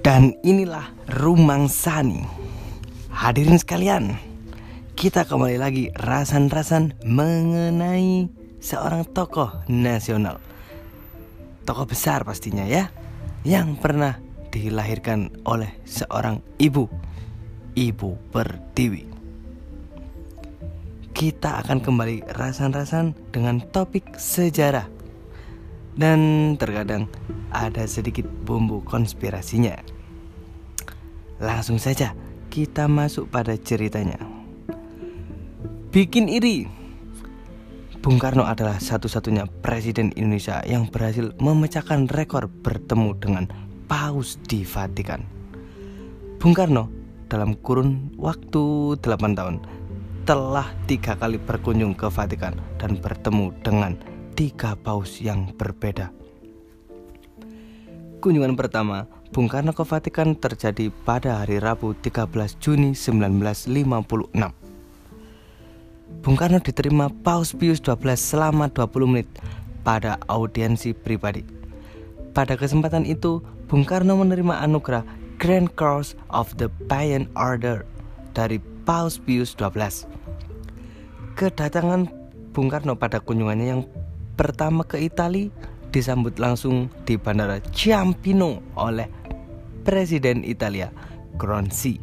Dan inilah Rumang Sani. Hadirin sekalian Kita kembali lagi rasan-rasan mengenai seorang tokoh nasional. Tokoh besar pastinya ya Yang pernah dilahirkan oleh seorang ibu Ibu Pertiwi. Kita akan kembali rasan-rasan dengan topik sejarah Dan terkadang ada sedikit bumbu konspirasinya. Langsung saja kita masuk pada ceritanya. Bikin iri. Bung Karno adalah satu-satunya presiden Indonesia yang berhasil memecahkan rekor bertemu dengan paus di Vatikan. Bung Karno dalam kurun waktu 8 tahun telah tiga kali berkunjung ke Vatikan dan bertemu dengan tiga paus yang berbeda Kunjungan pertama Bung Karno ke Vatikan terjadi pada hari Rabu 13 Juni 1956. Bung Karno diterima Paus Pius XII selama 20 menit pada audiensi pribadi. Pada kesempatan itu, Bung Karno menerima anugerah Grand Cross of the Payne Order dari Paus Pius XII. Kedatangan Bung Karno pada kunjungannya yang pertama ke Italia disambut langsung di Bandara Ciampino oleh Presiden Italia Gronzi.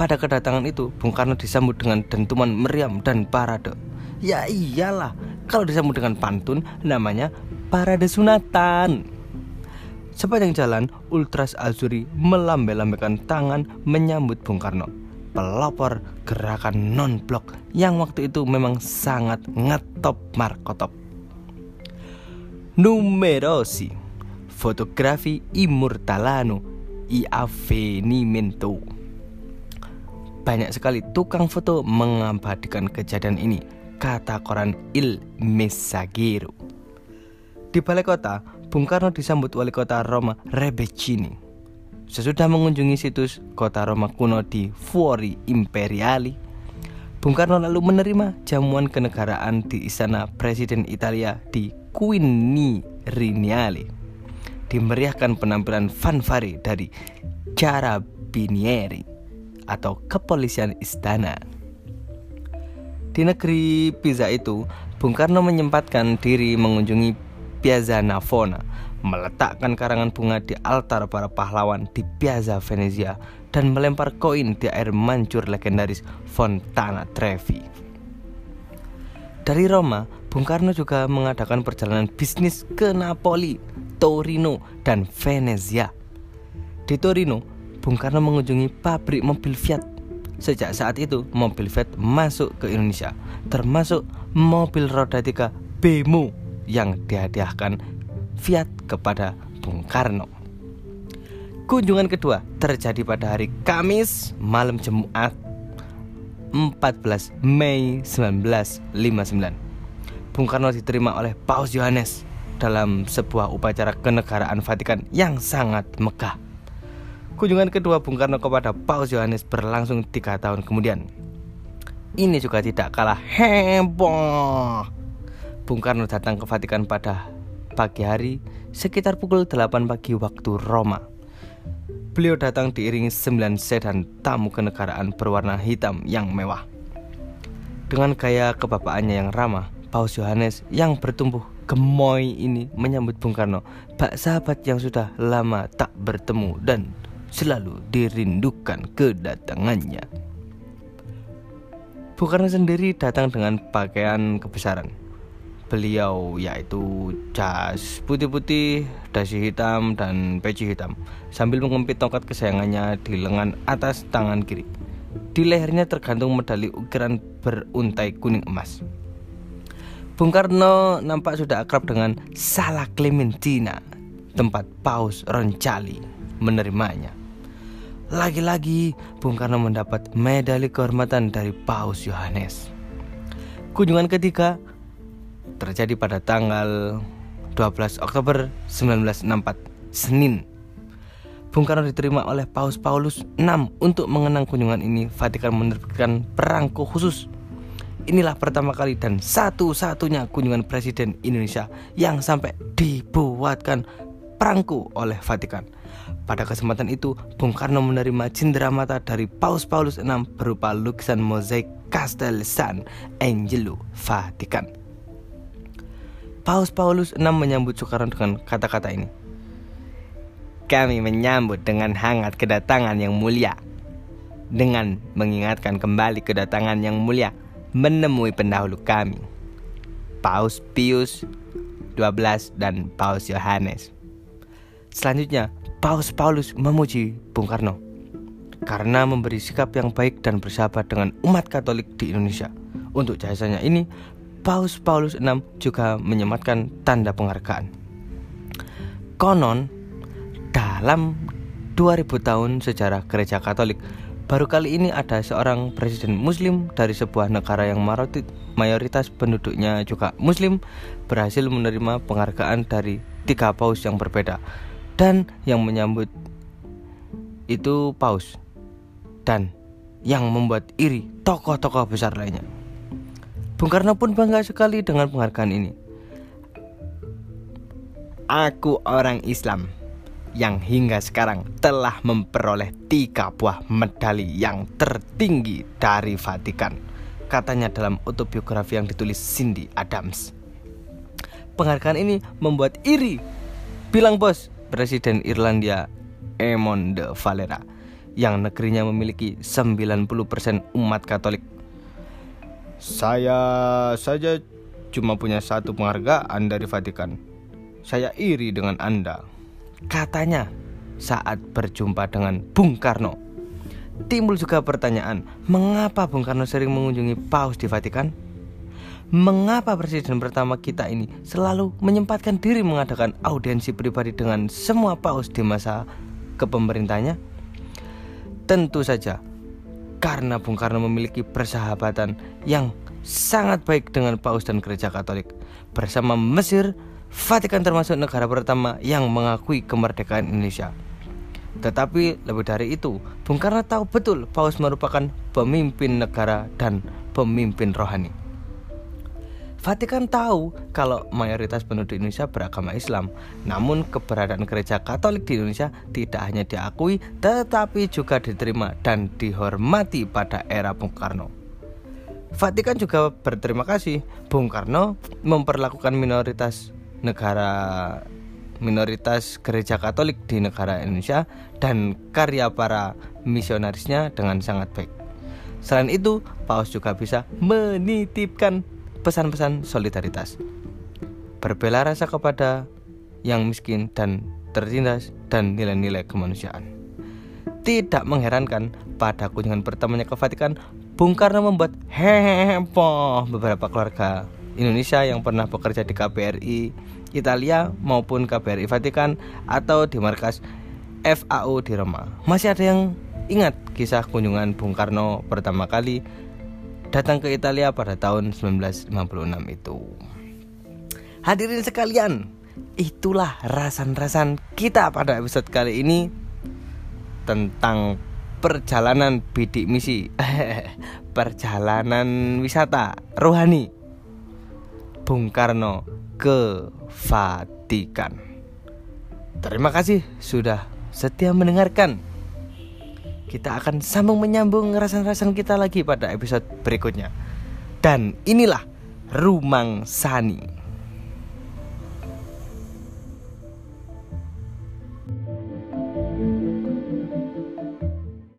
Pada kedatangan itu, Bung Karno disambut dengan dentuman meriam dan parade. Ya iyalah, kalau disambut dengan pantun namanya parade sunatan. Sepanjang jalan, Ultras Azuri melambai-lambaikan tangan menyambut Bung Karno. Pelopor gerakan non-blok yang waktu itu memang sangat ngetop markotop numerosi fotografi immortalano i avvenimento. Banyak sekali tukang foto mengabadikan kejadian ini, kata koran Il Messaggero. Di balai kota, Bung Karno disambut wali kota Roma Rebecini. Sesudah mengunjungi situs kota Roma kuno di Fuori Imperiali, Bung Karno lalu menerima jamuan kenegaraan di istana Presiden Italia di Quirinale dimeriahkan penampilan fanfare dari Carabinieri atau kepolisian istana. Di negeri Pisa itu, Bung Karno menyempatkan diri mengunjungi Piazza Navona, meletakkan karangan bunga di altar para pahlawan di Piazza Venezia, dan melempar koin di air mancur legendaris Fontana Trevi. Dari Roma, Bung Karno juga mengadakan perjalanan bisnis ke Napoli, Torino, dan Venezia. Di Torino, Bung Karno mengunjungi pabrik mobil Fiat. Sejak saat itu, mobil Fiat masuk ke Indonesia, termasuk mobil roda tiga Bemo yang dihadiahkan Fiat kepada Bung Karno. Kunjungan kedua terjadi pada hari Kamis malam Jumat 14 Mei 1959. Bung Karno diterima oleh Paus Yohanes dalam sebuah upacara kenegaraan Vatikan yang sangat megah. Kunjungan kedua Bung Karno kepada Paus Yohanes berlangsung tiga tahun kemudian. Ini juga tidak kalah heboh. Bung Karno datang ke Vatikan pada pagi hari sekitar pukul 8 pagi waktu Roma. Beliau datang diiringi 9 sedan tamu kenegaraan berwarna hitam yang mewah. Dengan gaya kebapaannya yang ramah, Paus Yohanes yang bertumbuh gemoy ini menyambut Bung Karno, bak sahabat yang sudah lama tak bertemu dan selalu dirindukan kedatangannya. Bung Karno sendiri datang dengan pakaian kebesaran. Beliau yaitu jas putih-putih, dasi hitam, dan peci hitam Sambil mengempit tongkat kesayangannya di lengan atas tangan kiri Di lehernya tergantung medali ukiran beruntai kuning emas Bung Karno nampak sudah akrab dengan Sala Clementina, tempat Paus Roncalli menerimanya. Lagi-lagi Bung Karno mendapat medali kehormatan dari Paus Yohanes. Kunjungan ketiga terjadi pada tanggal 12 Oktober 1964, Senin. Bung Karno diterima oleh Paus Paulus VI untuk mengenang kunjungan ini. Vatikan menerbitkan perangko khusus Inilah pertama kali dan satu-satunya kunjungan Presiden Indonesia yang sampai dibuatkan perangku oleh Vatikan. Pada kesempatan itu, Bung Karno menerima mata dari Paus Paulus VI berupa lukisan mozaik Castel San Angelo Vatikan. Paus Paulus VI menyambut Soekarno dengan kata-kata ini. Kami menyambut dengan hangat kedatangan yang mulia. Dengan mengingatkan kembali kedatangan yang mulia menemui pendahulu kami. Paus Pius XII dan Paus Yohanes. Selanjutnya, Paus Paulus memuji Bung Karno karena memberi sikap yang baik dan bersahabat dengan umat Katolik di Indonesia. Untuk jasanya ini, Paus Paulus VI juga menyematkan tanda penghargaan. Konon, dalam 2000 tahun sejarah gereja Katolik, baru kali ini ada seorang presiden muslim dari sebuah negara yang mayoritas penduduknya juga muslim berhasil menerima penghargaan dari tiga paus yang berbeda dan yang menyambut itu paus dan yang membuat iri tokoh-tokoh besar lainnya. Bung Karno pun bangga sekali dengan penghargaan ini. Aku orang Islam yang hingga sekarang telah memperoleh tiga buah medali yang tertinggi dari Vatikan, katanya dalam autobiografi yang ditulis Cindy Adams. Penghargaan ini membuat iri. Bilang bos, Presiden Irlandia Emon de Valera yang negerinya memiliki 90% umat Katolik. Saya saja cuma punya satu penghargaan dari Vatikan. Saya iri dengan Anda. Katanya saat berjumpa dengan Bung Karno. Timbul juga pertanyaan, mengapa Bung Karno sering mengunjungi paus di Vatikan? mengapa presiden pertama kita ini selalu menyempatkan diri mengadakan audiensi pribadi dengan semua paus di masa kepemerintahannya? Tentu saja karena Bung Karno memiliki persahabatan yang sangat baik dengan paus dan gereja Katolik. Bersama Mesir, Vatikan termasuk negara pertama yang mengakui kemerdekaan Indonesia. Tetapi lebih dari itu, Bung Karno tahu betul paus merupakan pemimpin negara dan pemimpin rohani. Vatikan tahu kalau mayoritas penduduk Indonesia beragama Islam. Namun keberadaan gereja Katolik di Indonesia tidak hanya diakui tetapi juga diterima dan dihormati pada era Bung Karno. Vatikan juga berterima kasih Bung Karno memperlakukan minoritas negara minoritas gereja Katolik di negara Indonesia dan karya para misionarisnya dengan sangat baik. Selain itu, Paus juga bisa menitipkan pesan-pesan solidaritas. Berbela rasa kepada yang miskin dan tertindas dan nilai-nilai kemanusiaan. Tidak mengherankan pada kunjungan pertamanya ke Vatikan, Bung Karno membuat heboh beberapa keluarga Indonesia yang pernah bekerja di KBRI Italia maupun KBRI Vatikan atau di markas FAO di Roma. Masih ada yang ingat kisah kunjungan Bung Karno pertama kali datang ke Italia pada tahun 1956 itu. Hadirin sekalian, itulah rasan-rasan kita pada episode kali ini tentang perjalanan bidik misi, perjalanan wisata rohani Bung Karno ke Vatikan. Terima kasih sudah setia mendengarkan kita akan sambung menyambung rasan-rasan kita lagi pada episode berikutnya. Dan inilah Rumang Sani.